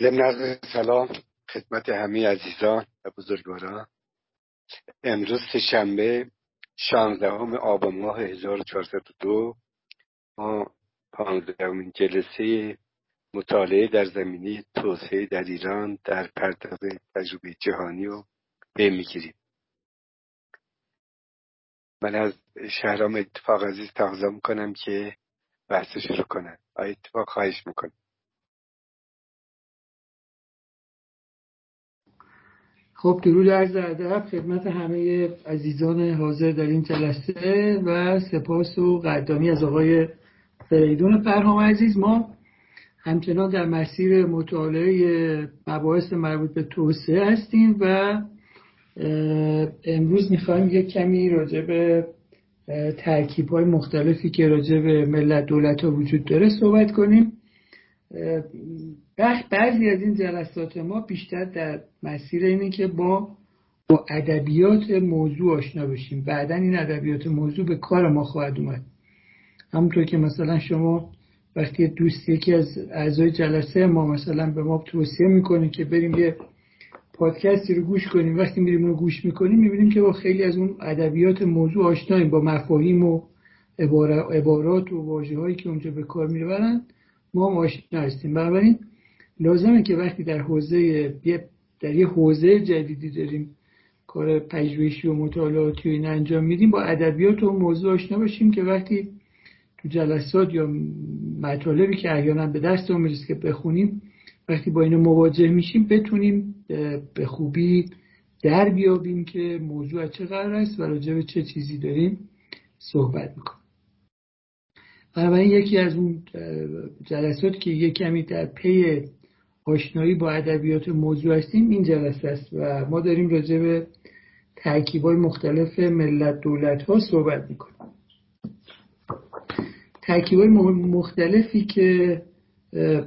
ضمن سلام خدمت همه عزیزان و بزرگواران. امروز شنبه شانزدهم آب ماه 1402 ما پانزدهمین جلسه مطالعه در زمینه توسعه در ایران در پرتو تجربه جهانی رو به می‌گیریم. من از شهرام اتفاق عزیز تقاضا می‌کنم که بحث شروع کنن اتفاق خواهش می‌کنم. خب درود عرض ادب خدمت همه عزیزان حاضر در این جلسه و سپاس و قدردانی از آقای فریدون فرهام عزیز. ما همچنان در مسیر مطالعه مباحث مربوط به توسعه هستیم و امروز می‌خوایم یک کمی راجع به ترکیب های مختلفی که راجع به ملت دولت ها وجود داره صحبت کنیم. بعضی از این جلسات ما بیشتر در مسیر اینه که با با ادبیات موضوع آشنا بشیم. بعدا این ادبیات موضوع به کار ما خواهد اومد. همونطور که مثلا شما وقتی دوست یکی از اعضای جلسه ما مثلا به ما توصیه می‌کنه که بریم یه پادکستی رو گوش کنیم. وقتی میریم رو گوش می‌کنیم می‌بینیم که با خیلی از اون ادبیات موضوع آشناییم با مفاهیم و عبارات و واژه هایی که اونجا به کار می‌برن ما آشنا هستیم بنابراین لازمه که وقتی در حوزه در یه حوزه جدیدی داریم کار پژوهشی و مطالعاتی و این انجام میدیم با ادبیات و موضوع آشنا باشیم که وقتی تو جلسات یا مطالبی که احیانا به دست می‌رسه که بخونیم وقتی با اینو مواجه میشیم بتونیم به خوبی در بیابیم که موضوع چه قرار است و راجع به چه چیزی داریم صحبت می‌کنیم. بنابراین یکی از اون جلسات که یه کمی در پی آشنایی با ادبیات موضوع هستیم این جلسه است و ما داریم راجع به ترکیب های مختلف ملت دولت ها صحبت می‌کنیم. ترکیب های مختلفی که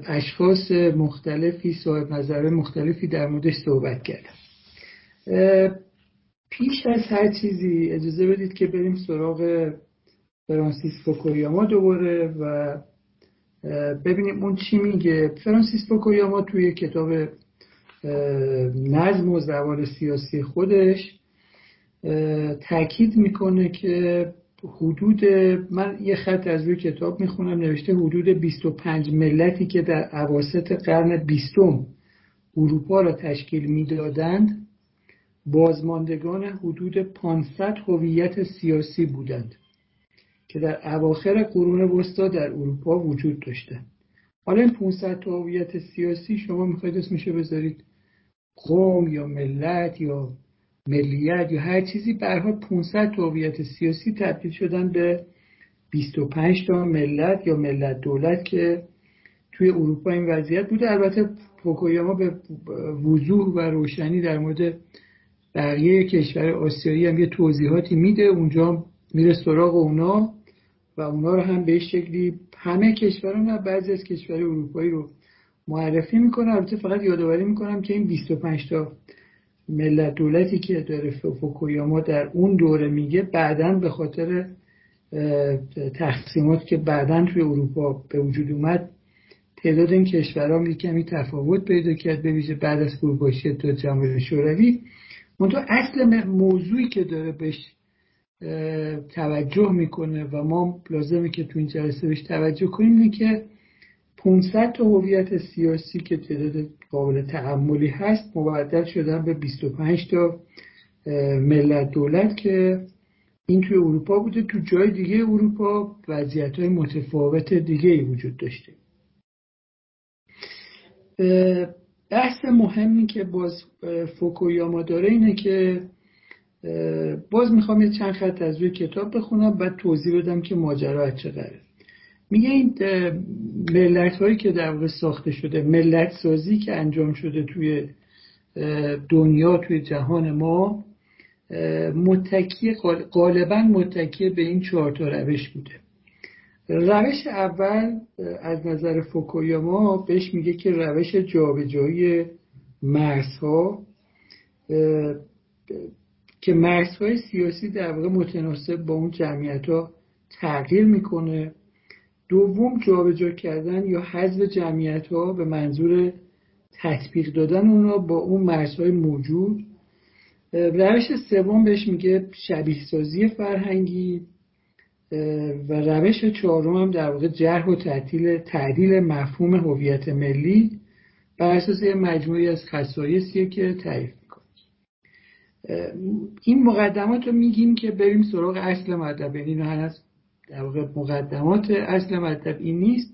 اشخاص مختلفی صاحب نظر مختلفی در موردش صحبت کردن. پیش از هر چیزی اجازه بدید که بریم سراغ فرانسیس فوکویاما دوباره و ببینیم اون چی میگه. فرانسیس فوکویاما توی کتاب نظم و زوال سیاسی خودش تاکید می‌کنه که حدود من یه خط از روی کتاب می‌خونم نوشته حدود 25 ملتی که در عواست قرن بیستم اروپا را تشکیل می‌دادند بازماندگان حدود 500 هویت سیاسی بودند. که در اواخر قرون وسطا در اروپا وجود داشته. حالا این 500 هویت سیاسی شما می‌خواید اسمشو بذارید. قوم یا ملت یا ملیت یا هر چیزی برها 500 هویت سیاسی تبدیل شدن به 25 تا ملت یا ملت دولت که توی اروپا این وضعیت بوده. البته فوکویاما به وضوح و روشنی در مورد بقیه کشور آسیایی هم یه توضیحاتی میده. اونجا میره سراغ اونا. و اونا رو هم به شکلی همه کشوران و بعضی از کشور اروپایی رو معرفی می‌کنه البته فقط یادآوری می‌کنم که این 25 تا ملت دولتی که داره فوکویاما در اون دوره میگه بعدا به خاطر تقسیمات که بعدا توی اروپا به وجود اومد تعداد این کشورها می کمی تفاوت پیدا کرد به ویژه بعد از فروپاشی تو جمهوری شوروی. منتها اصل موضوعی که داره بهش توجه می‌کنه و ما لازمه که تو این جلسه بهش توجه کنیم اینه که 500 تا هویت سیاسی که تعداد قابل تعملی هست مبدل شدن به 25 تا ملت دولت که این توی اروپا بوده. تو جای دیگه اروپا وضعیت های متفاوت دیگه ای وجود داشته. بحث مهمی که باز فوکویاما داره اینه که باز می‌خوام یه چند خط از روی کتاب بخونم بعد توضیح بدم که ماجرا چقدره میگه این ملت هایی که در واقع ساخته شده ملت سازی که انجام شده توی دنیا توی جهان ما متکی غالبا متکی به این چهار تا روش بوده. روش اول از نظر فوکویاما بهش میگه که روش جابجایی مرزها که مرزهای سیاسی در واقع متناسب با اون جمعیت ها تغییر می‌کنه. دوم جابجا کردن یا حذف جمعیت ها به منظور تطبیق دادن اونا با اون مرزهای موجود. روش سوم بهش میگه شبیه سازی فرهنگی و روش چهارم هم در واقع جرح و تعدیل تعدیل مفهوم هویت ملی بر اساس مجموعی از خصایصیه که تعریف این مقدمات رو میگیم که بریم سراغ اصل مطلب. یعنی هنوز در واقع مقدمات اصل مطلب این نیست.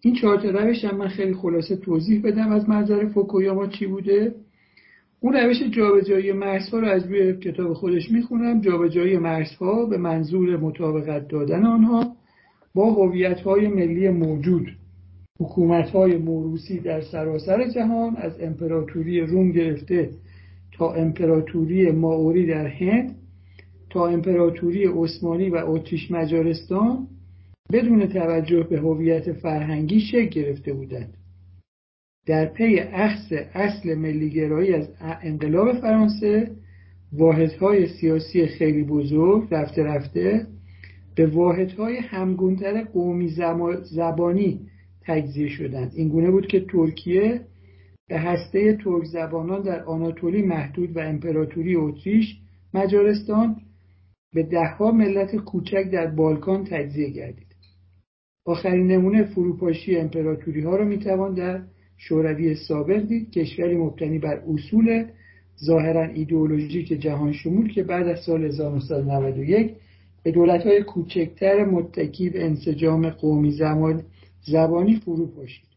این چهار تا روش هم من خیلی خلاصه توضیح بدم از منظر فوکویاما چی بوده. اون روش جابجایی مرزها رو از روی کتاب خودش می‌خونم. جابجایی مرزها به منظور مطابقت دادن آنها با هویت‌های ملی موجود. حکومت‌های موروسی در سراسر جهان از امپراتوری روم گرفته تا امپراتوری ماوری در هند تا امپراتوری عثمانی و اتریش مجارستان بدون توجه به هویت فرهنگی شکل گرفته بودند. در پی اخذ اصل ملیگرایی از انقلاب فرانسه واحدهای سیاسی خیلی بزرگ رفته رفته به واحدهای همگونتر قومی زبانی تجزیه شدند. این گونه بود که ترکیه به هسته ترک زبانان در آناتولی محدود و امپراتوری اتریش مجارستان به دهها ملت کوچک در بالکان تجزیه گردید. آخرین نمونه فروپاشی امپراتوری ها را می‌توان در شوروی سابق دید کشوری مبتنی بر اصول ظاهرا ایدئولوژیک جهان شمول که بعد از سال 1991 به دولت های کوچکتر متکی به انسجام قومی زمان زبانی فرو پاشید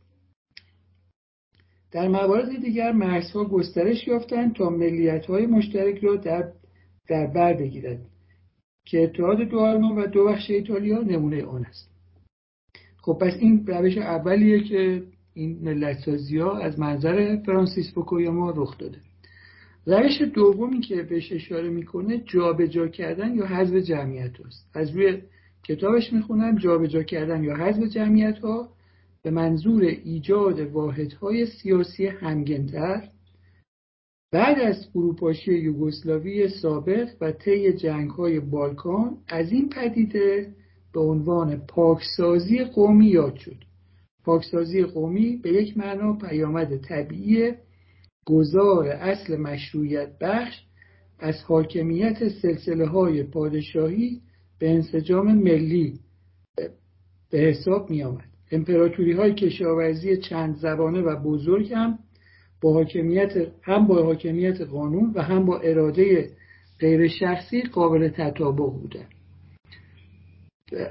در موارد دیگر مرزها گسترش یافتند تا ملیت های مشترک را در, در بر بگیرد که اتحاد دو آلمان و دو بخش ایتالیا نمونه آن است. خب پس این روش اولیه که این ملت سازی ها از منظر فرانسیس فوکویاما رخ داده. روش دومی که بهش اشاره می‌کنه جابجا کردن یا حذف جمعیت هست از روی کتابش می‌خونم جابجا کردن یا حذف جمعیت ها به منظور ایجاد واحدهای سیاسی همگنتر بعد از فروپاشی یوگسلاوی سابق و طی جنگ های بالکان از این پدیده به عنوان پاکسازی قومی یاد شد. پاکسازی قومی به یک معنا پیامد طبیعی گذار اصل مشروعیت بخش از حاکمیت سلسله های پادشاهی به انسجام ملی به حساب می آمد امپراتوری های کشاورزی چند زبانه و بزرگ هم با حاکمیت هم با حاکمیت قانون و هم با اراده غیر شخصی قابل تطابق بودند.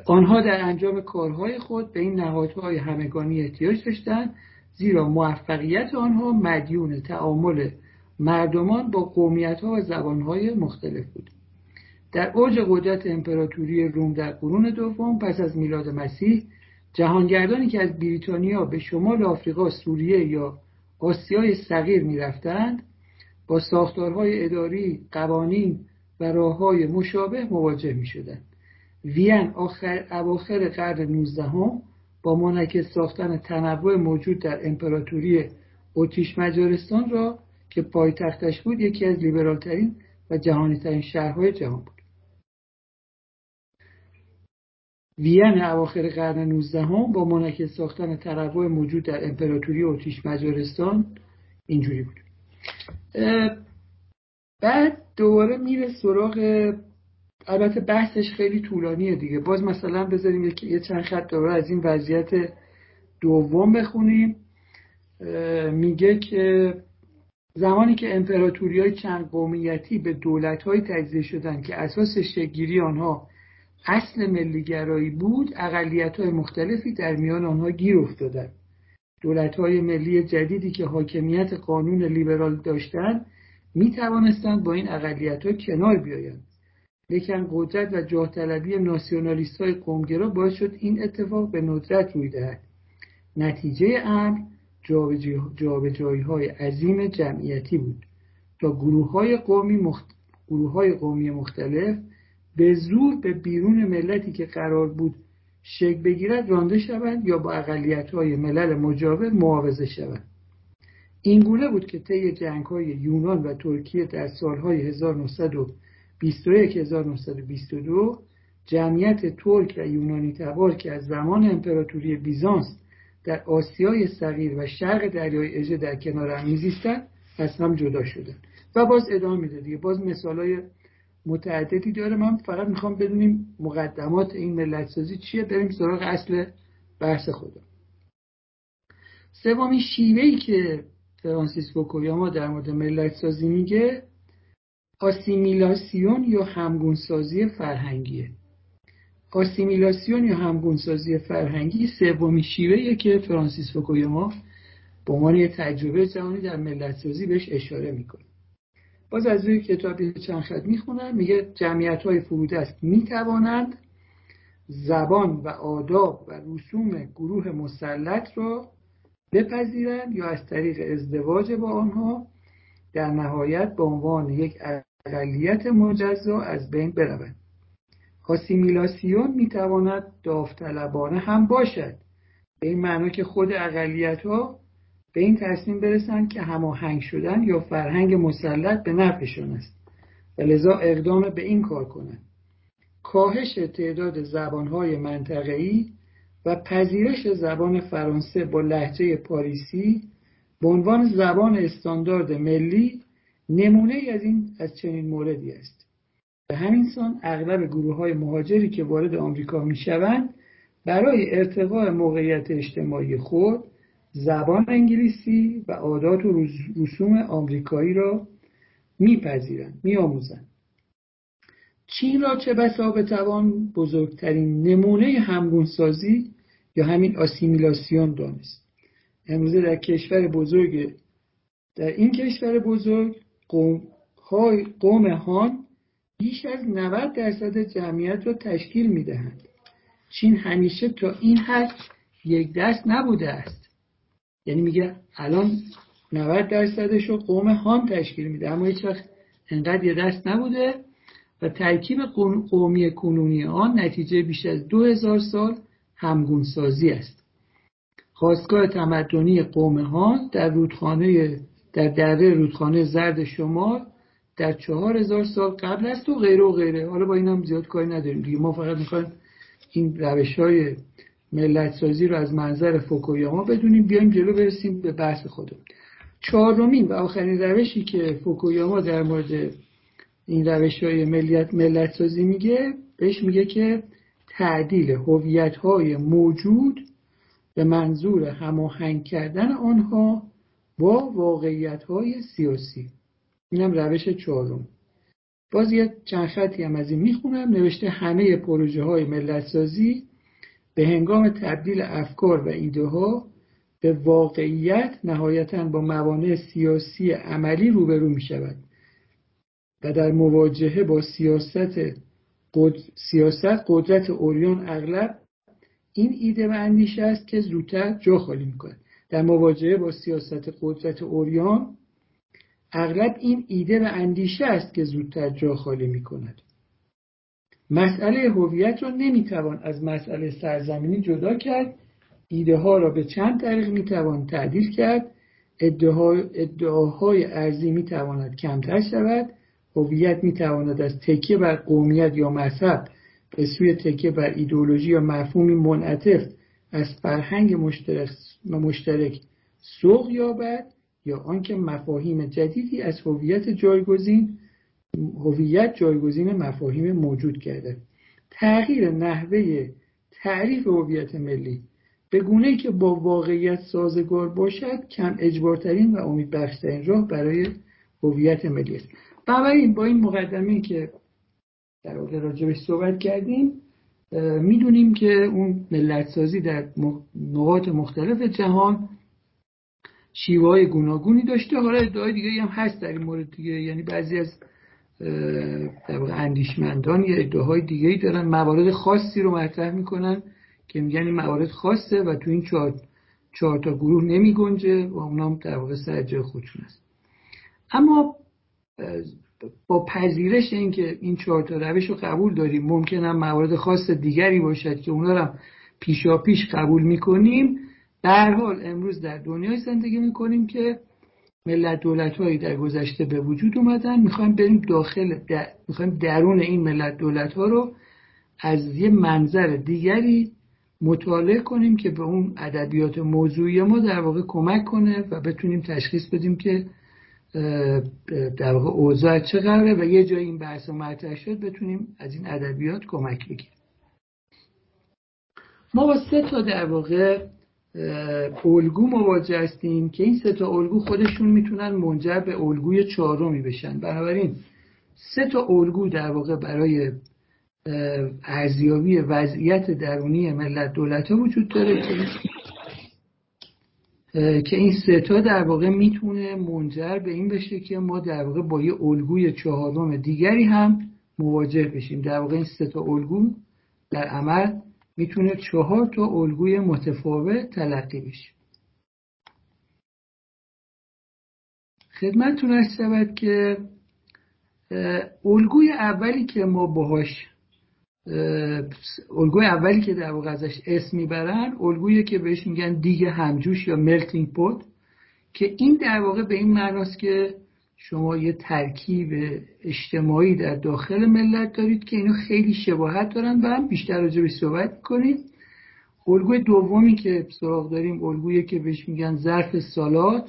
آنها در انجام کارهای خود به این نهادهای همگانی احتیاج داشتند زیرا موفقیت آنها مدیون تعامل مردمان با قومیت ها و زبان های مختلف بود. در اوج قدرت امپراتوری روم در قرون دوم پس از میلاد مسیح جهانگردانی که از بریتانیا به شمال آفریقا سوریه یا آسیای صغیر می‌رفتند با ساختارهای اداری قوانین و راههای مشابه مواجه می شدند وین آخر اواخر قرن 19 با منعکس ساختن تنوع موجود در امپراتوری اتریش مجارستان را که پایتختش بود یکی از لیبرالترین و جهانی ترین شهرهای جهان بود. وین اواخر قرن 19 با منعکس ساختن تنوع موجود در امپراتوری اتریش مجارستان اینجوری بود. بعد دوباره میره سراغ البته بحثش خیلی طولانیه دیگه. باز مثلا بذاریم یه چند خط دوباره از این وضعیت دوم بخونیم. میگه که زمانی که امپراتوری های چند قومیتی به دولت های تجزیه شدن که اساس شگیری آنها اصل ملیگرایی بود اقلیت های مختلفی در میان آنها گیر افتادن دولت های ملی جدیدی که حاکمیت قانون لیبرال داشتند می توانستند با این اقلیت ها کنار بیایند. لیکن قدرت و جاه طلبی ناسیونالیست های قومگرا باعث شد این اتفاق به ندرت روی دهد. نتیجه امر جابجایی های عظیم جمعیتی بود. تا گروه های قومی, مخت... گروه های قومی مختلف به زور به بیرون ملتی که قرار بود شکل بگیرد رانده شوند یا با اقلیت های ملل مجاور معاوضه شوند. این گونه بود که طی جنگ های یونان و ترکیه در سالهای 1900 21922 جمعیت ترک و یونانی تبار که از زمان امپراتوری بیزانس در آسیای صغیر و شرق دریای اژه در کنار هم میزیستن از هم جدا شدن و باز ادامه میده دیگه. باز مثالای متعددی داره. من فقط می‌خوام بدونیم مقدمات این ملت سازی چیه. بریم سراغ اصل بحث خودم سومین شیوهی که فرانسیس فوکویاما در مورد ملت سازی میگه آسیمیلاسیون یا همگونسازی فرهنگیه. آسیمیلاسیون یا همگونسازی فرهنگی سومین شیوهیه که فرانسیس فوکویاما به عنوان تجربه جهانی در ملت سازی بهش اشاره می‌کنه. باز از روی کتابی چند خط می‌خونم. میگه جمعیت های فرودست می‌توانند زبان و آداب و رسوم گروه مسلط را بپذیرند یا از طریق ازدواج با آنها در نهایت به عنوان یک اقلیت مجزا از بین بروند. آسیمیلاسیون می‌تواند داوطلبانه هم باشد. به این معنا که خود اقلیت ها به این تصمیم برسند که هماهنگ شدن یا فرهنگ مسلط به نفعشان است. و لذا اقدام به این کار کنند کاهش تعداد زبانهای منطقه‌ای و پذیرش زبان فرانسه با لحجه پاریسی به عنوان زبان استاندارد ملی نمونه از این از چنین موردی است. به همین سان اغلب گروه های مهاجری که وارد آمریکا می شوند برای ارتقاء موقعیت اجتماعی خود زبان انگلیسی و عادات و رسوم آمریکایی را میپذیرند میآموزند چین را چه بسا بتوان بزرگترین نمونه همگونسازی یا همین آسیمیلاسیون دانست. امروزه در کشور بزرگ در این کشور بزرگ قوم, های قوم هان بیش از 90 درصد جمعیت را تشکیل می‌دهند. چین همیشه تا این حد یک دست نبوده است. یعنی میگه الان 90 درصدش رو قوم هان تشکیل میده. اما هیچ وقت انقدر یه دست نبوده و ترکیب قومی کنونی آن نتیجه بیش از دو هزار سال همگونسازی است. خواستگاه تمدنی قوم هان در رودخانه در دره رودخانه زرد شمال در چهار هزار سال قبل است و غیره و غیره. حالا با این هم زیاد کاری نداریم دیگه. ما فقط می‌خوایم این روش های ملت سازی رو از منظر فوکویاما بدونیم بیایم جلو برسیم به بحث خودم چهارمین و آخرین روشی که فوکویاما در مورد این روش های ملت سازی میگه بهش میگه که تعدیل هویت های موجود به منظور هماهنگ کردن آنها با واقعیت های سیاسی. اینم روش چهارم. باز یه چند خطی هم از این می‌خونم. نوشته همه پروژه های ملت سازی به هنگام تبدیل افکار و ایده ها به واقعیت نهایتا با موانع سیاسی عملی روبرو می شود و در مواجهه با سیاست قد... سیاست قدرت اوریان اغلب این ایده و اندیشه است که زودتر جا خالی می‌کنه در مواجهه با سیاست قدرت اوریان اغلب این ایده و اندیشه است که زودتر جا خالی می کند مسئله هویت را نمی‌توان از مسئله سرزمینی جدا کرد. ایده ها را به چند طریق می‌توان تعدیل کرد. ادعاهای ارزی می‌تواند کمتر شود. هویت می‌تواند از تکیه بر قومیت یا مذهب به سوی تکیه بر ایدولوژی یا مفهومی منعطف از فرهنگ مشترک, مشترک سوق یابد یا آنکه مفاهیم جدیدی از هویت جایگزین هویت جایگزین مفاهیم موجود کرده. تغییر نحوه تعریف هویت ملی به گونه که با واقعیت سازگار باشد کم اجبارترین و امیدبخشترین راه برای هویت ملی است. بنابراین با این مقدمه که در واقع راجبش صحبت کردیم می‌دونیم که اون ملت سازی در نقاط مختلف جهان شیوه های گوناگونی داشته. حالا ادعای دیگه هم هست در این مورد دیگه. یعنی بعضی از در واقع اندیشمندان یا ادعاهای دیگه ای دارن. موارد خاصی رو مطرح می‌کنن که میگن این موارد خاصه و تو این چهار, چهار تا گروه نمی گنجه و اونام در واقع سر جای خودشون است اما با پذیرش اینکه این چهار تا روش رو قبول داریم ممکنه موارد خاص دیگری باشد که اونا رو پیشا پیش قبول می‌کنیم. در حال امروز در دنیای زندگی می‌کنیم که ملت دولت هایی در گذشته به وجود اومدن. می‌خوایم بریم داخل در... می‌خوایم درون این ملت دولت ها رو از یه منظر دیگری مطالعه کنیم که به اون ادبیات موضوعی ما در واقع کمک کنه و بتونیم تشخیص بدیم که در واقع اوضاع چه قراره و یه جایی این بحث مطرح شد بتونیم از این ادبیات کمک بگیریم. ما با سه تا در واقع الگو مواجه هستیم که این سه تا الگو خودشون می‌تونن منجر به الگوی چهارمی بشن. بنابراین سه تا الگو در واقع برای ارزیابی وضعیت درونی ملت دولت ها وجود داره که این ستا در واقع می‌تونه منجر به این بشه که ما در واقع با یه الگوی چهارم دیگری هم مواجه بشیم. در واقع این ستا الگو در عمل می‌تونه چهار تا الگوی متفاوت تلقی بشه. خدمتتون هست که الگوی اولی که ما باهاش الگوی اولی که در واقع ازش اسم می‌برن الگویی که بهش میگن دیگه همجوش یا ملتینگ پوت که این در واقع به این معناست که شما یه ترکیب اجتماعی در داخل ملت دارید که اینو خیلی شباهت دارن و هم بیشتر راجع به صحبت کنید الگوی دومی که سراغ داریم الگویی که بهش میگن ظرف سالات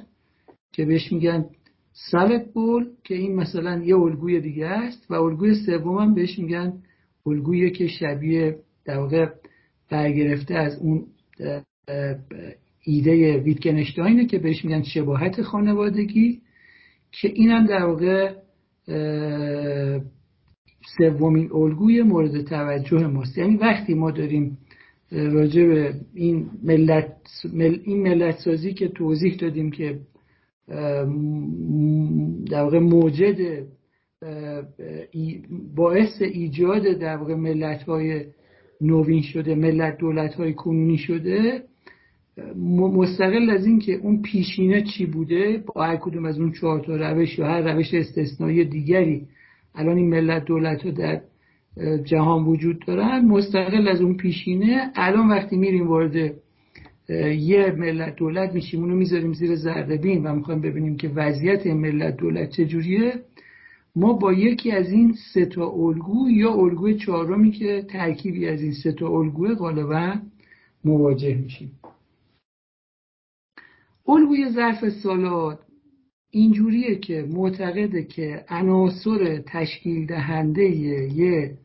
که بهش میگن سالت بول که این مثلا یه الگوی دیگه است. و الگوی سوم هم بهش میگن الگویی که شبیه در واقع برگرفته از اون ایده ویتگنشتاینه که بهش میگن شباهت خانوادگی. که اینم در واقع سومین الگوی مورد توجه ماست. یعنی وقتی ما داریم راجع به این ملت این ملت سازی که توضیح دادیم که در واقع موجد باعث ایجاد در واقع ملت های نوین شده ملت دولت های کنونی شده مستقل از این که اون پیشینه چی بوده با هر کدوم از اون چهار تا روش یا هر روش استثنایی دیگری الان این ملت دولت ها در جهان وجود دارن مستقل از اون پیشینه. الان وقتی میریم وارد یه ملت دولت میشیم اونو می‌ذاریم زیر زردبین و می‌خوایم ببینیم که وضعیت ملت دولت چجوریه ما با یکی از این سه تا الگو یا الگوی چهارمی که ترکیبی از این سه تا الگو غالبا مواجه میشیم. الگوی ظرف سالات اینجوریه که معتقده که عناصر تشکیل دهنده یه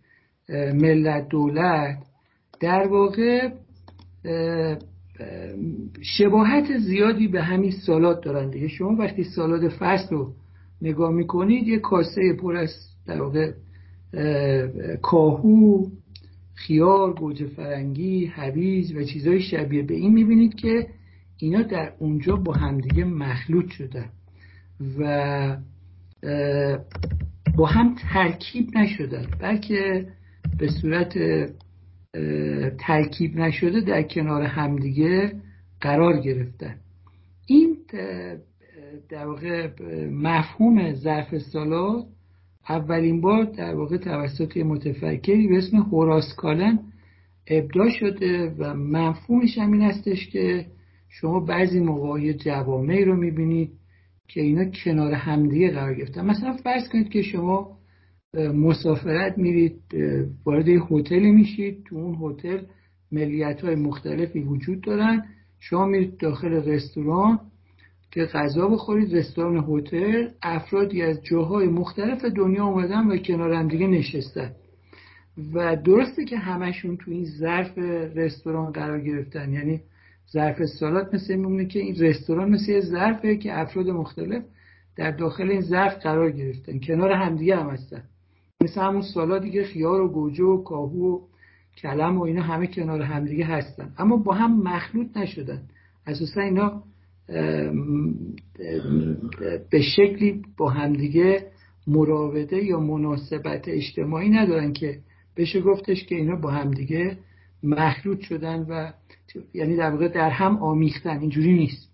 ملت دولت در واقع شباهت زیادی به همین سالات دارن دیگه. شما وقتی سالات فصل رو نگاه می‌کنید یه کاسه پر از در واقع کاهو خیار گوجه فرنگی هویج و چیزهای شبیه به این می‌بینید که اینا در اونجا با همدیگه مخلوط شدن و با هم ترکیب نشدن بلکه به صورت ترکیب نشده در کنار همدیگه قرار گرفتن. این در واقع مفهوم ظرف سالات اولین بار در واقع توسط متفکری به اسم هوراس کالن ابدا شده و مفهومش هم این هستش که شما بعضی موقع جوامعی رو می‌بینید که اینا کنار همدیگه قرار گرفتن. مثلا فرض کنید که شما مسافرت میرید وارد هتلی میشید. تو اون هتل ملیت های مختلفی وجود دارن. شما میرید داخل رستوران که غذا بخورید رستوران هتل. افرادی از جاهای مختلف دنیا اومدن و کنار هم دیگه نشستن. و درسته که همشون تو این ظرف رستوران قرار گرفتن. یعنی ظرف سالات مثل میمونه که این رستوران مثل یه ظرفه که افراد مختلف در داخل این ظرف قرار گرفتن. کنار همدیگه هم هستن. مثل همون سالا دیگه خیار و گوجه و کاهو و کلم و اینا همه کنار همدیگه هستن. اما با هم مخلوط نشدن. اساسا اینا به شکلی با همدیگه مراوده یا مناسبت اجتماعی ندارن که بشه گفتش که اینا با همدیگه مخلوط شدن و یعنی در واقع در هم آمیختن. اینجوری نیست.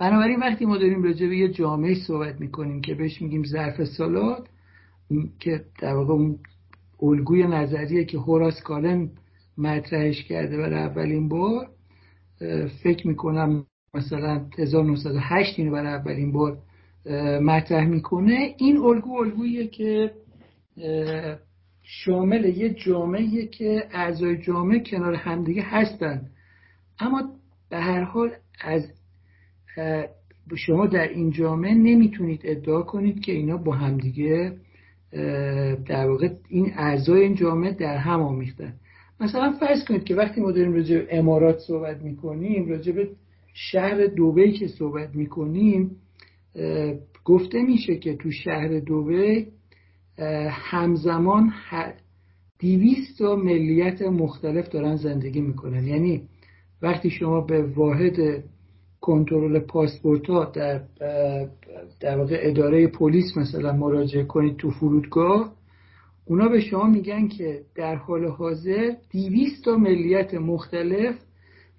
بنابراین وقتی ما داریم راجع به یه جامعه صحبت می‌کنیم که بهش میگیم ظرف سالات که در واقع اون الگوی نظریه که هوراس کالن مطرحش کرده برای اولین بار فکر می‌کنم مثلا 1908 اینو برای اولین بار مطرح می‌کنه. این الگو الگوییه که شامل یه جامعه که اعضای جامعه کنار همدیگه هستن. اما به هر حال از شما در این جامعه نمی‌تونید ادعا کنید که اینا با همدیگه در واقع این اعضای این جامعه در هم آمیختن. مثلا فرض کنید که وقتی ما داریم راجع به امارات صحبت می‌کنیم راجع به شهر دوبی که صحبت می‌کنیم گفته میشه که تو شهر دوبی همزمان دیویست تا ملیت مختلف دارن زندگی می‌کنن. یعنی وقتی شما به واحد کنترل پاسپورت ها در در واقع اداره پلیس مثلا مراجعه کنید تو فرودگاه اونا به شما میگن که در حال حاضر دیویست تا ملیت مختلف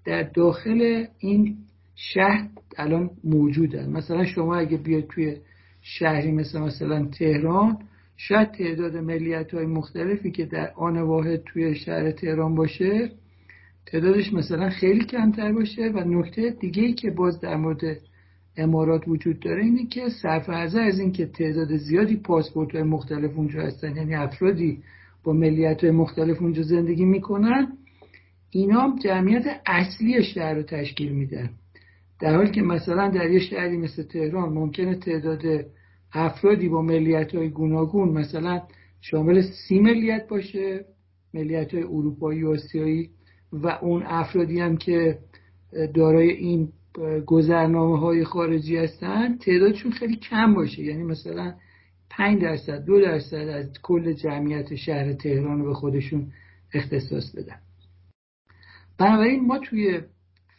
در داخل این شهر الان موجودن. مثلا شما اگه بیاید توی شهری مثل مثلا تهران شاید تعداد ملیت های مختلفی که در آن واحد توی شهر تهران باشه تعدادش مثلا خیلی کمتر باشه و نکته دیگه ای که باز در مورد امارات وجود داره اینه که صرف از این که تعداد زیادی پاسپورت های مختلف اونجا هستن یعنی افرادی با ملیت های مختلف اونجا زندگی می‌کنن اینا جمعیت اصلی شهر رو تشکیل میدن. در حالی که مثلا در یه شهری مثل تهران ممکنه تعداد افرادی با ملیت های گوناگون مثلا شامل سی ملیت باشه ملیت های اروپایی و آسیایی و اون افرادی هم که دارای این گذرنامه های خارجی هستن تعدادشون خیلی کم باشه. یعنی مثلا 5 درصد دو درصد از کل جمعیت شهر تهران رو به خودشون اختصاص بدن. بنابراین ما توی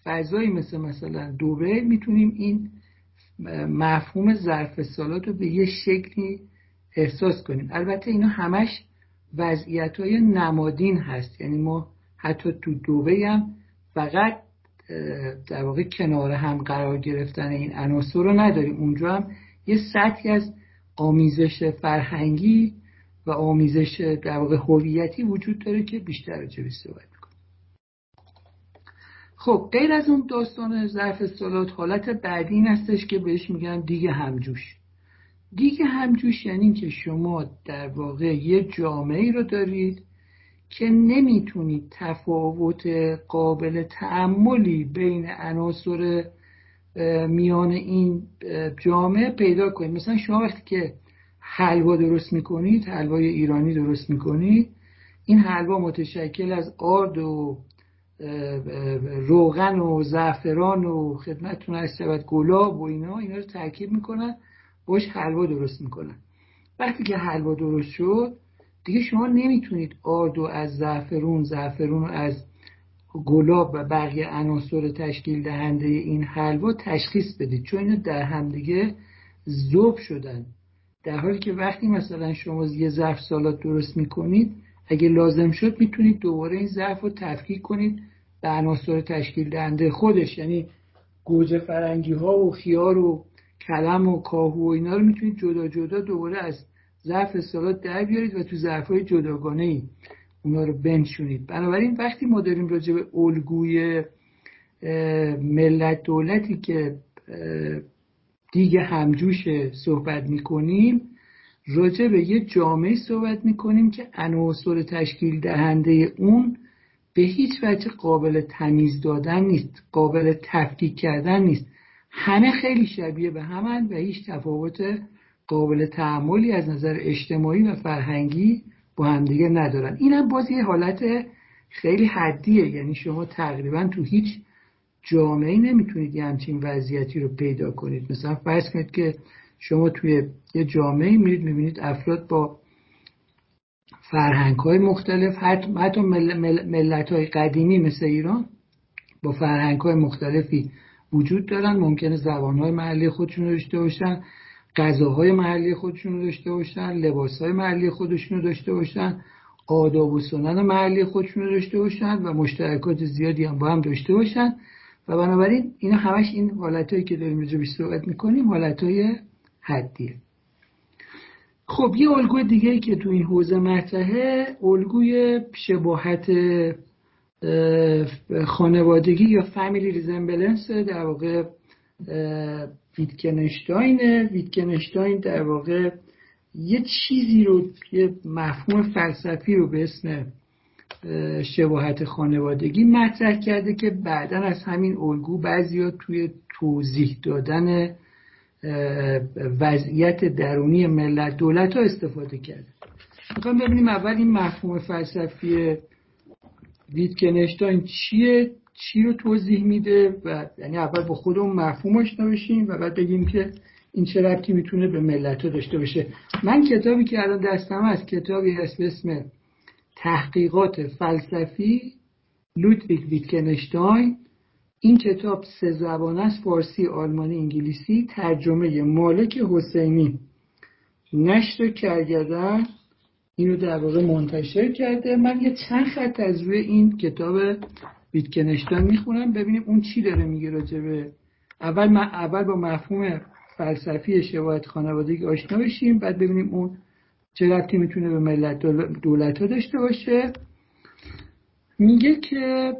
فضایی مثل مثلا دوبه می‌تونیم این مفهوم ظرف سالات رو به یه شکلی احساس کنیم. البته اینا همش وضعیت های نمادین هست. یعنی ما حتی تو دوبه هم فقط در واقع کنار هم قرار گرفتن این عناصر رو نداریم. اونجا هم یه سطحی از آمیزش فرهنگی و آمیزش در واقع هویتی وجود داره که بیشتر راجع صحبت خب غیر از اون داستان ظرف سالات حالت بعدی این هستش که بهش میگن دیگه همجوش. دیگه همجوش یعنی که شما در واقع یه جامعه رو دارید که نمی‌تونید تفاوت قابل تعملی بین عناصر میان این جامعه پیدا کنید. مثلا شما وقتی که حلوا درست می‌کنید حلوای ایرانی درست می‌کنید این حلوا متشکل از آرد و روغن و زعفران و خدمتتون هست شود گلاب و اینا اینا رو ترکیب می‌کنن باش حلوا درست می‌کنن. وقتی که حلوا درست شد دیگه شما نمی‌تونید آرد و از زعفرون زعفرون از گلاب و بقیه عناصر تشکیل دهنده این حلوا تشخیص بدید. چون اینا در همدیگه ذوب شدن. در حالی که وقتی مثلا شما یه ظرف سالات درست می‌کنید اگه لازم شد می‌تونید دوباره این ظرف رو تفکیک کنید. به عناصر تشکیل دهنده خودش یعنی گوجه فرنگی ها و خیار و کلم و کاهو و اینا رو می‌تونید جدا جدا دوباره از ظرف سالات در بیارید و تو ظرف های جداگانه ای اونا رو بنشونید. بنابراین وقتی ما داریم راجع به الگوی ملت دولتی که دیگه همجوش صحبت می‌کنیم راجع به یه جامعه صحبت می‌کنیم که عناصر تشکیل دهنده اون به هیچ وجه قابل تمیز دادن نیست قابل تفکیک کردن نیست. همه خیلی شبیه به همن و هیچ تفاوت قابل تعملی از نظر اجتماعی و فرهنگی با همدیگه ندارن. این هم باز یه حالت خیلی حدیه. یعنی شما تقریبا تو هیچ جامعه نمی‌تونید یه همچین وضعیتی رو پیدا کنید. مثلا فرض کنید که شما توی یه جامعه میرید می‌بینید افراد با فرهنگ های مختلف حتی ملت های قدیمی مثل ایران با فرهنگ های مختلفی وجود دارن. ممکنه زبان های محلی خودشون رو داشته باشن غذاهای محلی خودشون رو داشته باشن لباس های محلی خودشون رو داشته باشن آداب و سنن محلی خودشون رو داشته باشن و مشترکات زیادی هم با هم داشته باشن. و بنابراین اینا همش این حالتهایی که داریم راجع صحبت می‌کنیم حالتهای حدیه. خب یه الگوی دیگه که تو این حوزه مطرحه الگوی شباهت خانوادگی یا family resemblance در واقع ویتکنشتاینه ویتکنشتاین. در واقع یه چیزی رو یه مفهوم فلسفی رو به اسم شباهت خانوادگی مطرح کرده که بعدا از همین الگو بعضیا توی توضیح دادن وضعیت درونی ملت دولت ها استفاده کرده. می‌خوام ببینیم اول این مفهوم فلسفی ویتکنشتاین چیه چی رو توضیح میده و یعنی اول با خودمون مفهوم آشنا بشیم و بعد بگیم که این چه ربطی می‌تونه به ملت ها داشته باشه. من کتابی که الان دستم از کتابی هست به اسم تحقیقات فلسفی لودویگ ویتکنشتاین. این کتاب سه زبان است فارسی آلمانی انگلیسی. ترجمه مالک حسینی. نشر کرگدن. اینو در واقع منتشر کرده. من یه چند خط از روی این کتاب ویتکنشتاین می‌خونم. ببینیم اون چی داره میگه راجبه اول من اول با مفهوم فلسفی شباهت خانوادگی آشنا بشیم. بعد ببینیم اون چه ربطی می‌تونه به ملت دولت ها داشته باشه. میگه که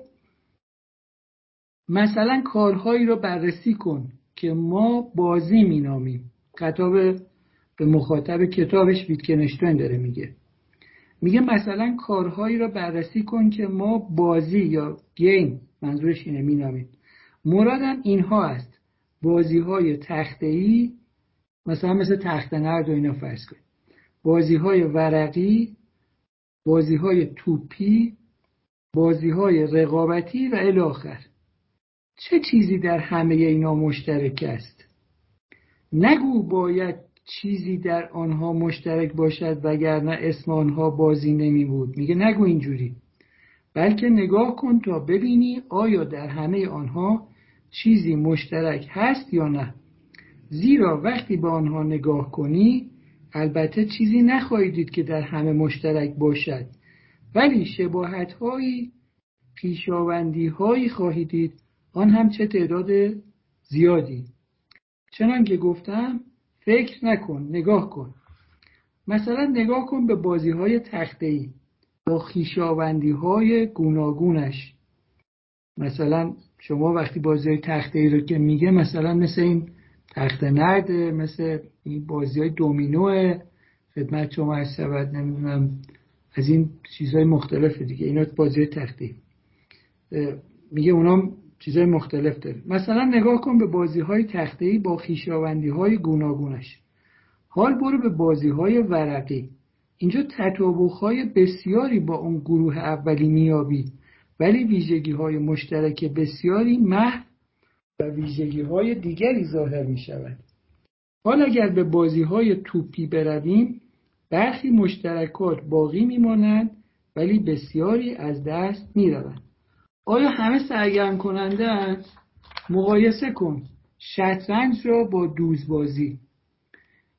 مثلا کارهایی رو بررسی کن که ما بازی مینامیم. کتاب به مخاطب کتابش ویتکنشتاین داره میگه. میگه مثلا کارهایی رو بررسی کن که ما بازی یا گیم منظورش اینه مینامیم. مرادم اینها است بازی های تخته ای مثلا مثل تخت نرد و اینا فرض کنیم. بازی های ورقی بازی های توپی بازی های رقابتی و الاخر چه چیزی در همه اینا مشترک است؟ نگو باید چیزی در آنها مشترک باشد وگرنه اسم آنها بازی نمی بود میگه نگو اینجوری. بلکه نگاه کن تا ببینی آیا در همه آنها چیزی مشترک هست یا نه. زیرا وقتی به آنها نگاه کنی البته چیزی نخواهی دید که در همه مشترک باشد. ولی شباهت هایی پیشاوندی هایی خواهی دید آن هم چه تعداد زیادی. چنان که گفتم فکر نکن نگاه کن. مثلا نگاه کن به بازی های تخته ای با خیشاوندی های گوناگونش. مثلا شما وقتی بازی های تخته ای رو که میگه مثلا مثل این تخت نرده مثل این بازی های دومینو خدمت شما از سبد نمی‌دونم از این چیزهای مختلف دیگه. اینا بازی تخته میگه اونام چیزهای مختلف داره. مثلا نگاه کن به بازی های تخته با خیشاوندی های گوناگونش. حال برو به بازی های ورقی. اینجا تطابق های بسیاری با اون گروه اولی میابی ولی ویژگی های مشترک بسیاری محو و ویژگی های دیگری ظاهر می شود حال اگر به بازی های توپی برویم برخی مشترکات باقی میمانند ولی بسیاری از دست می روند. آیا همه سرگرم کننده مقایسه کن. شطرنج را با دوزبازی.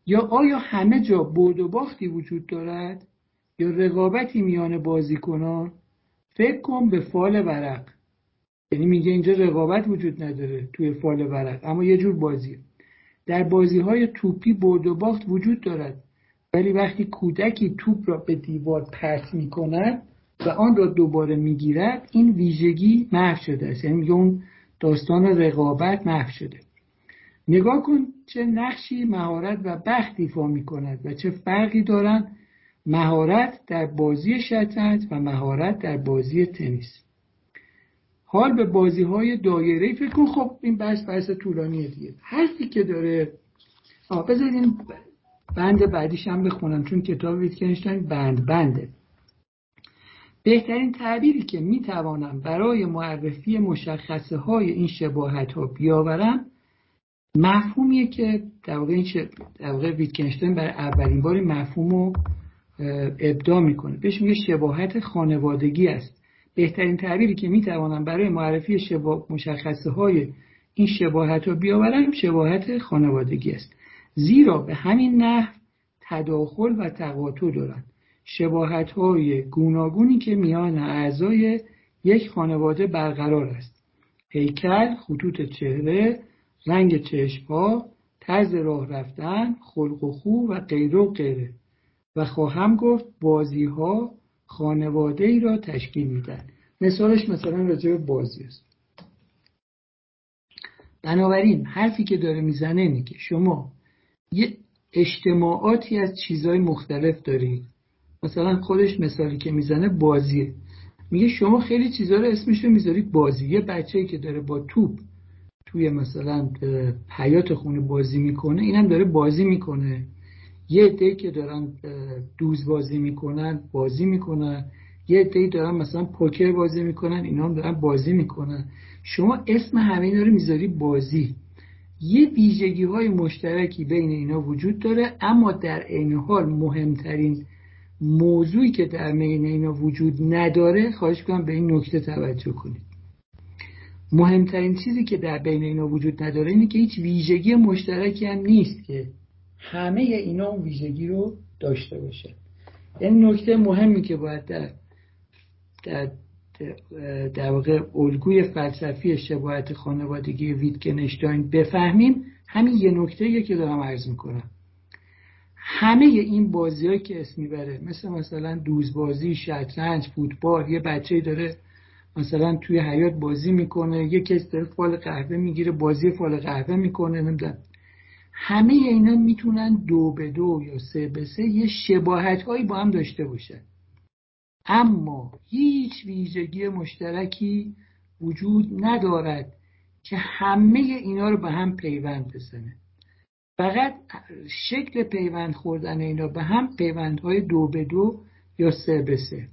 یا آیا همه جا برد و باختی وجود دارد؟ یا رقابتی میان بازیکنان؟ فکر کن به فال ورق. یعنی میگه اینجا رقابت وجود نداره توی فال ورق. اما یه جور بازی. در بازی های توپی برد و باخت وجود دارد. ولی وقتی کودکی توپ را به دیوار پرت می‌کند و آن را دوباره می‌گیرد این ویژگی محو شده است. یعنی اون داستان رقابت محو شده. نگاه کن چه نقشی مهارت و بخت ایفا می و چه فرقی دارند مهارت در بازی شطرنج و مهارت در بازی تنیس. حال به بازی های دایره فکر کن. خب این بحث بحث طولانیه دیگه. حرفی که داره آه بذارید این بند بعدیش هم بخونم چون کتاب ویتکنشتاین بند بنده. بهترین تعبیری که می توانم برای معرفی مشخصه های این شباهت ها بیاورم مفهومیه که در واقع, این در واقع ویتکنشتاین برای اولین بار مفهوم رو ابدا می‌کنه. بهش میگه شباهت خانوادگی است. بهترین تعبیری که می‌توانم برای معرفی شبا... مشخصه های این شباهت رو بیاورم شباهت خانوادگی است. زیرا به همین نحو تداخل و تقاطع دارند شباهت های گوناگونی که میان اعضای یک خانواده برقرار است. هیکل، خطوط چهره، رنگ چشمها، طرز راه رفتن، خلق و خو و غیره و غیره. و خواهم گفت بازی ها خانواده ای را تشکیل میدن مثالش مثلا راجع بازی است. بنابراین حرفی که داره می‌زنه اینه که شما یه اجتماعاتی از چیزهای مختلف دارید. مثلا خودش مثالی که می‌زنه بازیه. میگه شما خیلی چیزها رو اسمش رو می‌ذارید بازی. یه بچه که داره با توپ توی مثلا حیات خونه بازی می‌کنه اینم داره بازی می‌کنه. یه عده که دارن دوز بازی می‌کنن بازی می‌کنن. یه عده دارن مثلا پوکر بازی می‌کنن اینا هم دارن بازی می‌کنن. شما اسم همه اینا رو می‌ذاری بازی. یه ویژگی های مشترکی بین اینا وجود داره اما در عین حال مهمترین موضوعی که در بین اینا وجود نداره خواهش کنم به این نکته توجه کنید. مهمترین چیزی که در بین اینا وجود نداره اینه که هیچ ویژگی مشترکی هم نیست که همه اینا اون ویژگی رو داشته باشه. این نکته مهمی که باید در در در واقع الگوی فلسفی شباهت خانوادگی ویتکنشتاین بفهمیم همین یه نکته که دارم عرض می‌کنم. همه این بازی که اسم می‌بره مثل مثلا دوزبازی شطرنج فوتبال یه بچه داره مثلا توی حیات بازی می‌کنه یه کس داره فال قهوه می‌گیره بازی فال قهوه می‌کنه نمی‌دونم. همه اینا می‌تونن دو به دو یا سه به سه یه شباهت هایی با هم داشته باشن. اما هیچ ویژگی مشترکی وجود ندارد که همه اینا رو به هم پیوند بزنه. فقط شکل پیوند خوردن اینا به هم پیوندهای دو به دو یا سه به سه.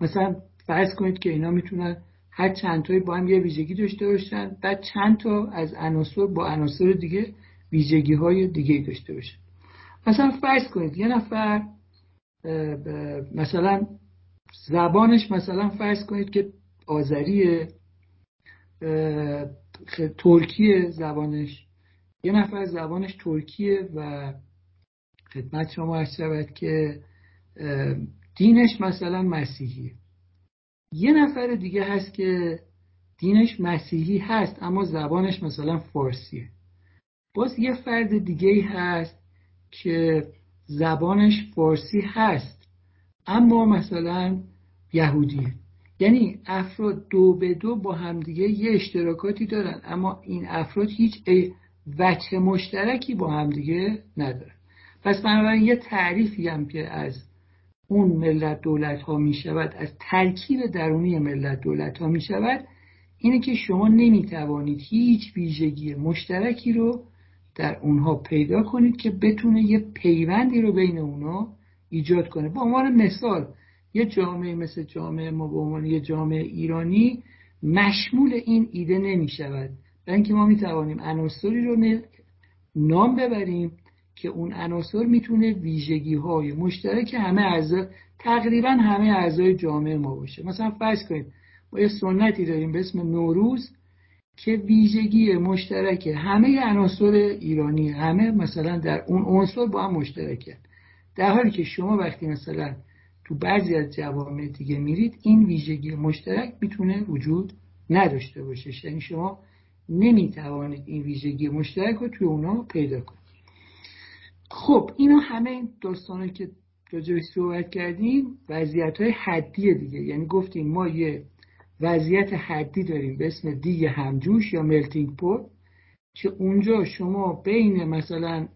مثلا فرض کنید که اینا می‌تونن هر چند تایی با هم یه ویژگی داشته باشن بعد چند تا از عناصر با عناصر دیگه ویژگی های دیگه داشته باشن. مثلا فرض کنید یه نفر مثلا زبانش مثلا فرض کنید که آذریه ترکیه زبانش. یه نفر زبانش ترکیه و خدمت شما عرض شود که دینش مثلا مسیحیه. یه نفر دیگه هست که دینش مسیحی هست اما زبانش مثلا فارسیه. باز یه فرد دیگه هست که زبانش فارسی هست اما مثلا یهودیه. یعنی افراد دو به دو با همدیگه یه اشتراکاتی دارن اما این افراد هیچ وجه مشترکی با همدیگه ندارن. پس بنابراین یه تعریفی هم که از اون ملت دولت ها می شود از ترکیب درونی ملت دولت ها می شود اینه که شما نمی توانید هیچ ویژگی مشترکی رو در اونها پیدا کنید که بتونه یه پیوندی رو بین اونها ایجاد کنه. به عنوان مثال یه جامعه مثل جامعه ما به عنوان یه جامعه ایرانی مشمول این ایده نمی شود اینکه ما توانیم عناصری رو نام ببریم که اون عناصر می‌تونه ویژگی های مشترک همه اعضا تقریبا همه اعضای جامعه ما باشه. مثلا فرض کنید ما یه سنتی داریم به اسم نوروز که ویژگی مشترک همه عناصر ایرانی همه مثلا در اون عنصر با هم مشترکه. در حالی که شما وقتی مثلا تو بعضی از جوامع دیگه میرید این ویژگی مشترک می‌تونه وجود نداشته باشه. یعنی شما نمی‌توانید این ویژگی مشترک رو توی اونا پیدا کنید. خب اینا همه این داستانه که راجعش صحبت کردیم وضعیت های حدی دیگه. یعنی گفتیم ما یه وضعیت حدی داریم به اسم دیگ همجوش یا ملتینگ پوت که اونجا شما بین مثلا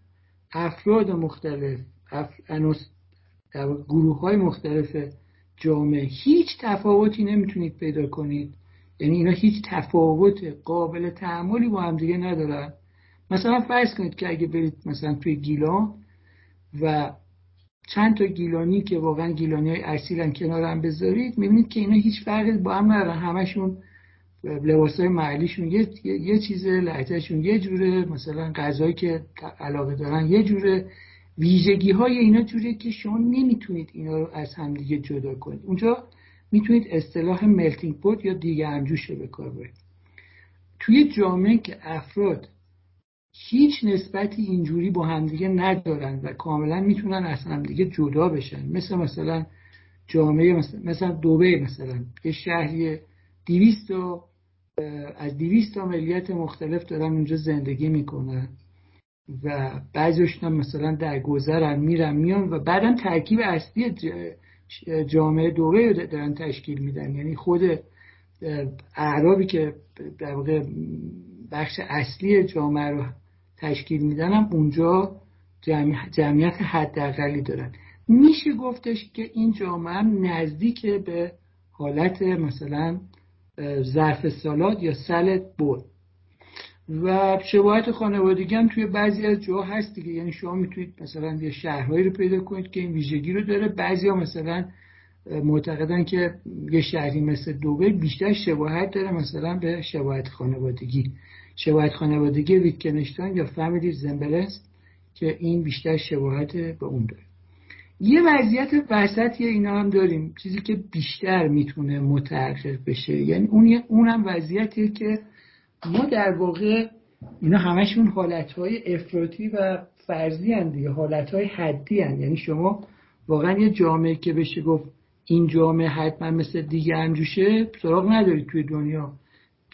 افراد مختلف اف... گروه های مختلف جامعه هیچ تفاوتی نمی‌تونید پیدا کنید. یعنی اینا هیچ تفاوت قابل تعملی با هم دیگه ندارن. مثلا فرض کنید که اگه برید مثلا توی گیلان و چند تا گیلانی که واقعا گیلانی های اصیلن کنار هم بذارید می‌بینید که اینا هیچ فرقی با هم ندارن. همشون لباس های محلیشون یه, یه چیزه لحظهشون یه جوره مثلا غذایی که علاقه دارن یه جوره. ویژگی های اینا جوریه که شما نمی‌تونید اینا رو از همدیگه جدا کنید. اونجا می‌تونید اصطلاح ملتینگ پوت یا دیگه همجوش رو به کار برید. توی جامعه که افراد هیچ نسبتی اینجوری با همدیگه ندارن و کاملا می‌تونن از همدیگه جدا بشن مثل مثلا جامعه مثلا, مثلا دوبه مثلا یه شهری دیویست از دیویست تا ملیت مختلف دارن اونجا زندگی می‌کنن و بعضیشون مثلا در گذرن میرن میان و بعدا ترکیب اصلی جامعه دوبه دارن تشکیل میدن. یعنی خود اعرابی که در واقع بخش اصلی جامعه رو تشکیل میدن هم اونجا جمعیت حداقلی دارن. میشه گفتش که این جامعه هم نزدیک به حالت مثلا ظرف سالات یا سلت بود و شباهت خانوادگی هم توی بعضی از جاها هست دیگه. یعنی شما می‌تونید مثلا یه شهرهایی رو پیدا کنید که این ویژگی رو داره. بعضی ها مثلا معتقدن که یه شهری مثل دوبه بیشتر شباهت داره مثلا به شباهت خانوادگی. شباهت خانوادگی ویتکنشتاین یا فامیلی زنبلست که این بیشتر شباهت به اون داره. یه وضعیت وسطی اینا هم داریم. چیزی که بیشتر می‌تونه متحقق بشه. یعنی اون اونم وضعیتیه که ما در واقع اینا همشون حالتهای افراطی و فرضی هن دیگه حالتهای حدی هن. یعنی شما واقعا یه جامعه که بشه گفت این جامعه حتما مثل دیگه انجوشه سراغ ندارید توی دنیا.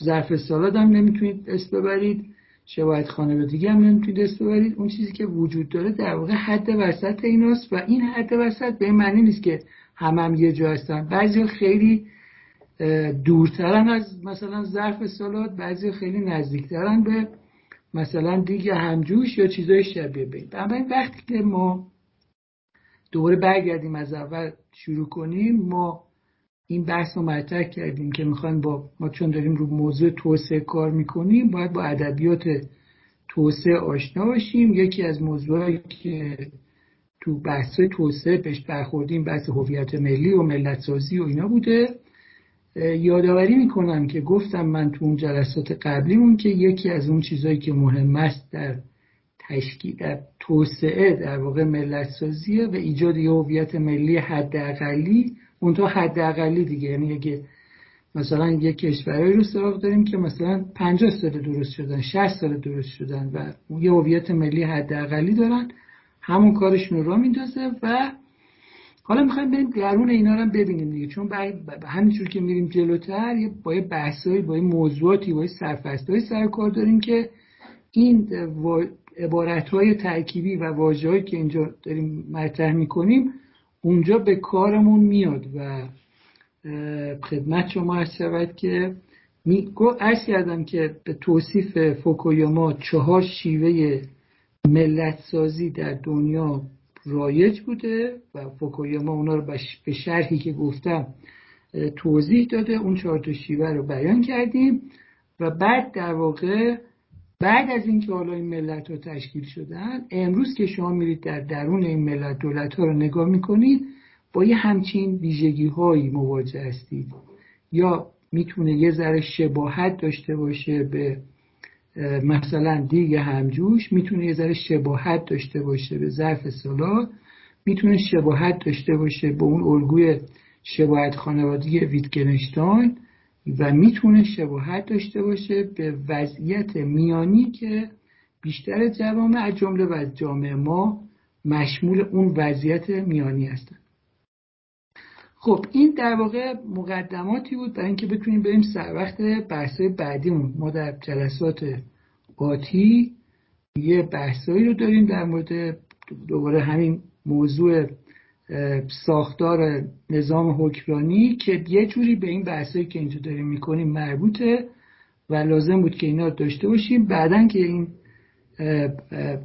ظرف سالاد هم نمی‌تونید اسم ببرید شباهت خانوادگی هم نمی‌تونید دست ببرید. اون چیزی که وجود داره در واقع حد وسط ایناست و این حد وسط به این معنی نیست که همه هم یه جا هستن. بعضی خیلی دورترن از مثلا ظرف سالات بعضی خیلی نزدیکترن به مثلا دیگه همجوش یا چیزای شبیه به این. وقتی که ما دوباره برگردیم از اول شروع کنیم ما این بحث رو مطرح کردیم که می‌خوایم با ما چون داریم رو موضوع توسعه کار می‌کنیم باید با ادبیات توسعه آشنا باشیم. یکی از موضوعی که تو بحث توسعه بهش برخوردیم بحث هویت ملی و ملت سازی و اینا بوده. یادآوری می‌کنم که گفتم من تو اون جلسات قبلیمون که یکی از اون چیزهایی که مهم است در تشکیل در توسعه در واقع ملت سازیه و ایجاد یه هویت ملی حداقلی اونطور حداقلی دیگه. یعنی اگه مثلا یه کشورهایی رو سراغ داریم که مثلا 50 سال درست شدن 60 سال درست شدن و یه هویت ملی حداقلی دارن همون کارشون رو میندازه و حالا می‌خوایم بریم درون اینا رو ببینیم دیگه. چون همینجور که میریم جلوتر با یه بحثایی با یه موضوعاتی با یه سر کار داریم که این عبارت های ترکیبی و واژه‌ای که اینجا داریم مطرح می‌کنیم اونجا به کارمون میاد و خدمت شما از شود که ارز کردم که به توصیف فوکویاما چهار شیوه ملت سازی در دنیا رایج بوده و فوکویاما اونا رو به شرحی که گفتم توضیح داده. اون چهار تا شیوه رو بیان کردیم و بعد در واقع بعد از اینکه حالا این ملت ها تشکیل شدن امروز که شما میرید در درون این ملت دولت ها رو نگاه می‌کنید با یه همچین ویژگی هایی مواجه هستید. یا می‌تونه یه ذره شباهت داشته باشه به مثلا دیگه همجوش می‌تونه یه ذره شباهت داشته باشه به ظرف سالا می‌تونه شباهت داشته باشه به اون الگوی شباهت خانوادگی ویتگنشتاین و می‌تونه شباهت داشته باشه به وضعیت میانی که بیشتر جوامع از جمله و جامعه ما مشمول اون وضعیت میانی هستن. خب این در واقع مقدماتی بود برای اینکه بتونیم بریم سر وقت بحثای بعدیمون. ما در جلسات آتی یه بحثایی رو داریم در مورد دوباره همین موضوع ساختار نظام حکمرانی که یه جوری به این بحثایی که اینجا داریم می‌کنیم مربوطه و لازم بود که اینا داشته باشیم. بعدا که این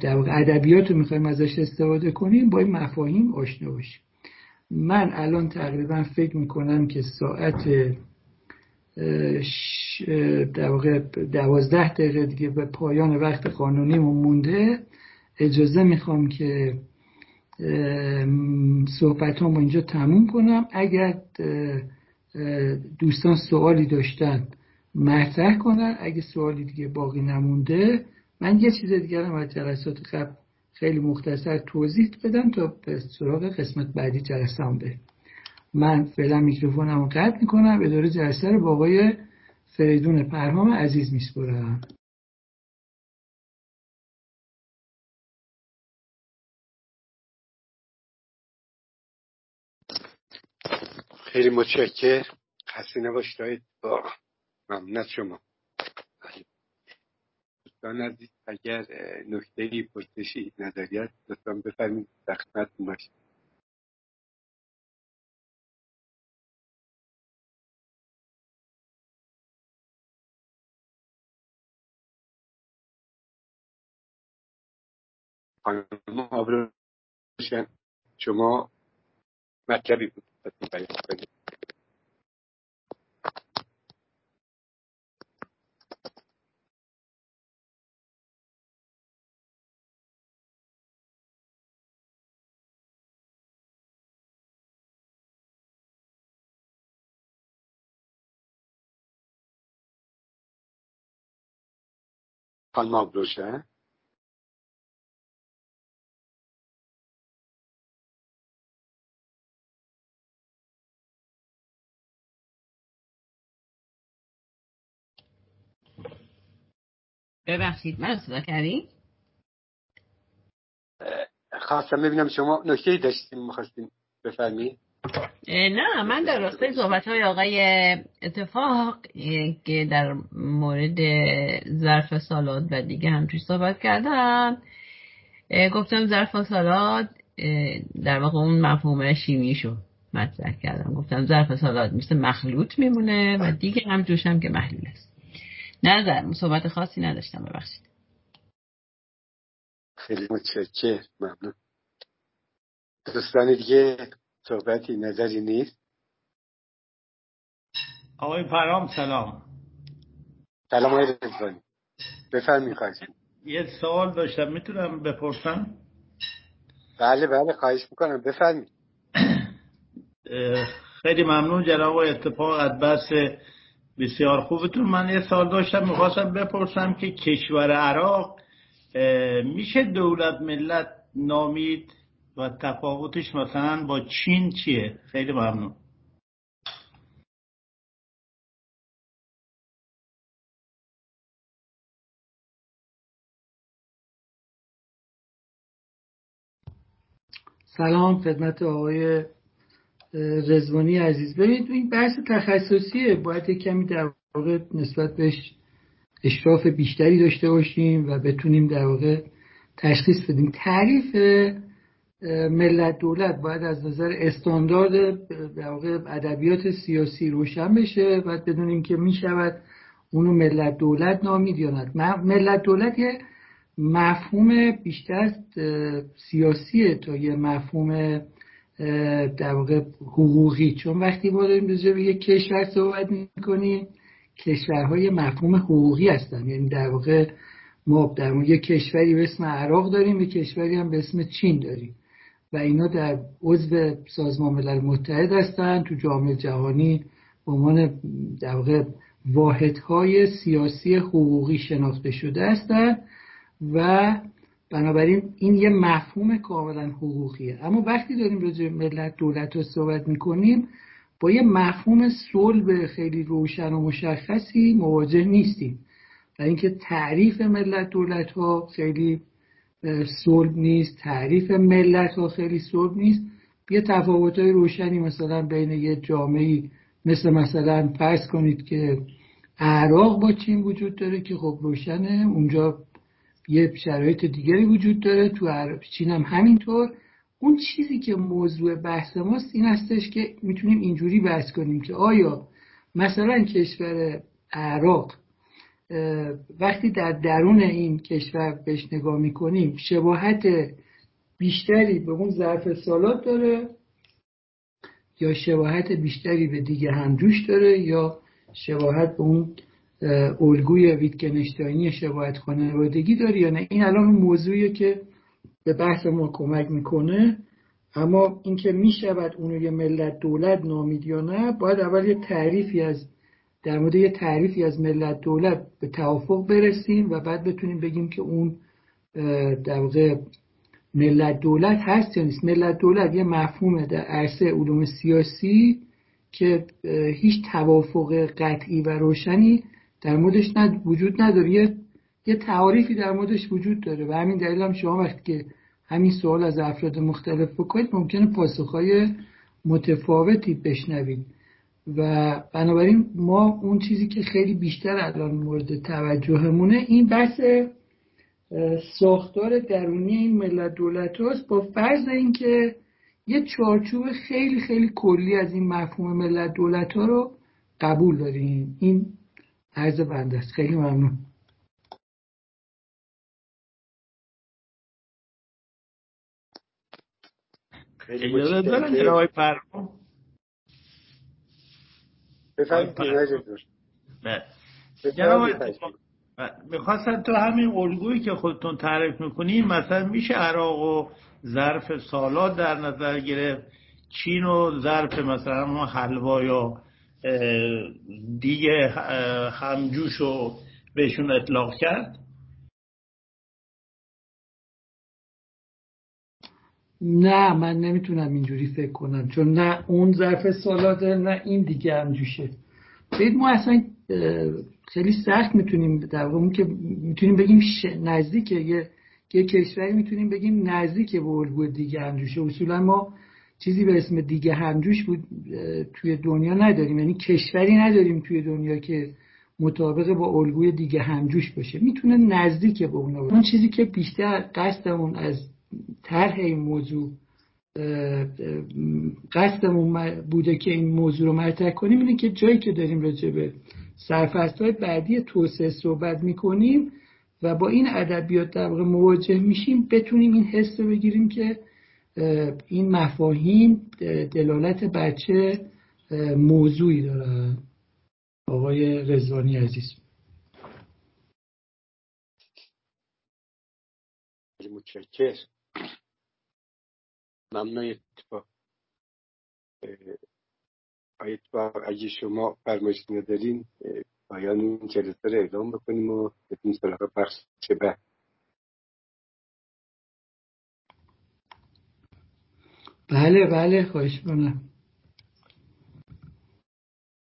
در واقع ادبیات رو می‌خوایم ازش استفاده کنیم با این مفاهیم آشنا باشیم من الان تقریبا فکر می‌کنم که ساعت در واقع دوازده دقیقه دیگه به پایان وقت قانونیمون مونده. اجازه می‌خوام که صحبت هم اینجا تموم کنم. اگر دوستان سوالی داشتن مطرح کنن. اگه سوالی دیگه باقی نمونده من یه چیز دیگر هم از جلسات قبل خیلی مختصر توضیح بدم تا به سراغ قسمت بعدی جلسه هم بریم. من فعلا میکروفونم رو قطع می‌کنم اداره جلسه رو با آقای فریدون پرهام عزیز میسپرم خیلی متشکر خسته نباشید ممنون از شما. دوستان عزیز اگر نکته پرسشی نظریت لطفا بفرمایید در خدمت باشید. خانم آبروشن شما مطلبی بود. آبروشن ببخشید من صدا کردی؟ خواستم ببینم شما نکته داشتیم می‌خواستیم بفرمایید نه من در راستای صحبت های آقای اتفاق که در مورد ظرف سالات و دیگه هم توی صحبت کردم گفتم ظرف سالات در واقع اون مفهوم شیمیشو مطرح کردم. گفتم ظرف سالات مثل مخلوط میمونه و دیگه هم جوش که محلول است. نظر صحبت خاصی نداشتم ببخشید. خیلی متشکر ممنون. دوستان دیگه صحبتی نظری نیست؟ آقای فرام سلام. سلام آقای رزوانی خواهش یه سوال داشتم می‌تونم بپرسم؟ بله بله خواهش می‌کنم. بفرمایید. خیلی ممنون جناب اتفاق از بس بسیار خوبتون. من یه سال داشتم می‌خواستم بپرسم که کشور عراق میشه دولت ملت نامید؟ و تفاوتش مثلا با چین چیه؟ خیلی ممنون. سلام خدمت آقای رزوانی عزیز. ببینید این بحث تخصصیه. باید کمی در واقع نسبت بهش اشراف بیشتری داشته باشیم و بتونیم در واقع تشخیص بدیم. تعریف ملت دولت باید از نظر استاندارد ادبیات سیاسی روشن بشه باید بدونیم که می شود اونو ملت دولت نامید یا نه. ملت دولت یه مفهوم بیشتر سیاسیه تا یه مفهوم در واقع حقوقی. چون وقتی ما داریم به یک کشور صحبت می‌کنیم کشورهای مفهوم حقوقی هستن. یعنی در واقع ما در یک کشوری به اسم عراق داریم یک کشوری هم به اسم چین داریم. و اینا در عضو سازمان ملل متحد هستن تو جامعه جهانی به عنوان در واقع واحدهای سیاسی حقوقی شناخته شده هستند و بنابراین این یه مفهوم کاملا حقوقیه. اما وقتی داریم راجع ملت دولت رو صحبت می‌کنیم با یه مفهوم صلب خیلی روشن و مشخصی مواجه نیستیم. و اینکه تعریف ملت دولت ها خیلی صلب نیست تعریف ملت ها خیلی صلب نیست. یه تفاوت های روشنی مثلا بین یه جامعه مثل مثلا فرض کنید که عراق با چین وجود داره که خب روشنه. اونجا یه شرایط دیگری وجود داره. تو چین هم همینطور. اون چیزی که موضوع بحث ماست این هستش که می‌تونیم اینجوری بحث کنیم که آیا مثلا کشور عراق وقتی در درون این کشور بهش نگاه می‌کنیم شباهت بیشتری به اون ظرف سالات داره یا شباهت بیشتری به دیگه همجوش داره یا شباهت به اون الگوی ویتکنشتاینی شباهت خانوادگی داره یا نه؟ این الان موضوعیه که به بحث ما کمک می‌کنه. اما اینکه می‌شود اونو یه ملت دولت نامید یا نه باید اول یه تعریفی از در مورد یه تعریفی از ملت دولت به توافق برسیم و بعد بتونیم بگیم که اون در واقع ملت دولت هست یا نیست. ملت دولت یه مفهومه در عرصه علوم سیاسی که هیچ توافق قطعی و روشنی در موردش وجود نداره. یه, یه تعاریفی در موردش وجود داره و همین دلیل هم شما وقتی که همین سوال از افراد مختلف بکنید ممکنه پاسخهای متفاوتی بشنوید. و بنابراین ما اون چیزی که خیلی بیشتر الان مورد توجهمونه این بحث ساختار درونی این ملت دولت هاست با فرض اینکه یه چارچوب خیلی خیلی کلی از این مفهوم ملت دولت ها رو قبول داریم. این عرض بنده است. خیلی ممنون. اجازه دارم جناب آقای فرمان بفرمایید جناب می‌خواستم تو همین الگویی که خودتون تعریف می‌کنین مثلا میشه عراق و ظرف سالات در نظر گرفت چین و ظرف مثلا ما حلوا یا دیگه همجوش رو بهشون اطلاق کرد؟ نه من نمی‌تونم اینجوری فکر کنم چون نه اون ظرف سالاته نه این دیگه همجوشه ببین ما اصلا خیلی سخت می‌تونیم در واقع که می‌تونیم بگیم نزدیک یه یه کشوری می‌تونیم بگیم نزدیک به الگوی دیگه همجوشه اصولا ما چیزی به اسم دیگه همجوش بود توی دنیا نداریم. یعنی کشوری نداریم توی دنیا که مطابق با الگوی دیگه همجوش باشه. می‌تونه نزدیک به اون اون چیزی که بیشتر قصدمون از طرح این موضوع قصدمون بوده که این موضوع رو مطرح کنیم اینه که جایی که داریم راجع به سرفست های بعدی توسعه صحبت می‌کنیم و با این ادبیات در مواجه میشیم بتونیم این حس رو بگیریم که این مفاهیم دلالت بچه موضوعی داره. آقای رزوانی عزیز. ممنون اتفاق. اتفاق اگه شما فرمایش ندارین پایان این جلسه رو اعلام بکنیم و بتونیم سراغ بخش بعد. بله بله خواهش کنم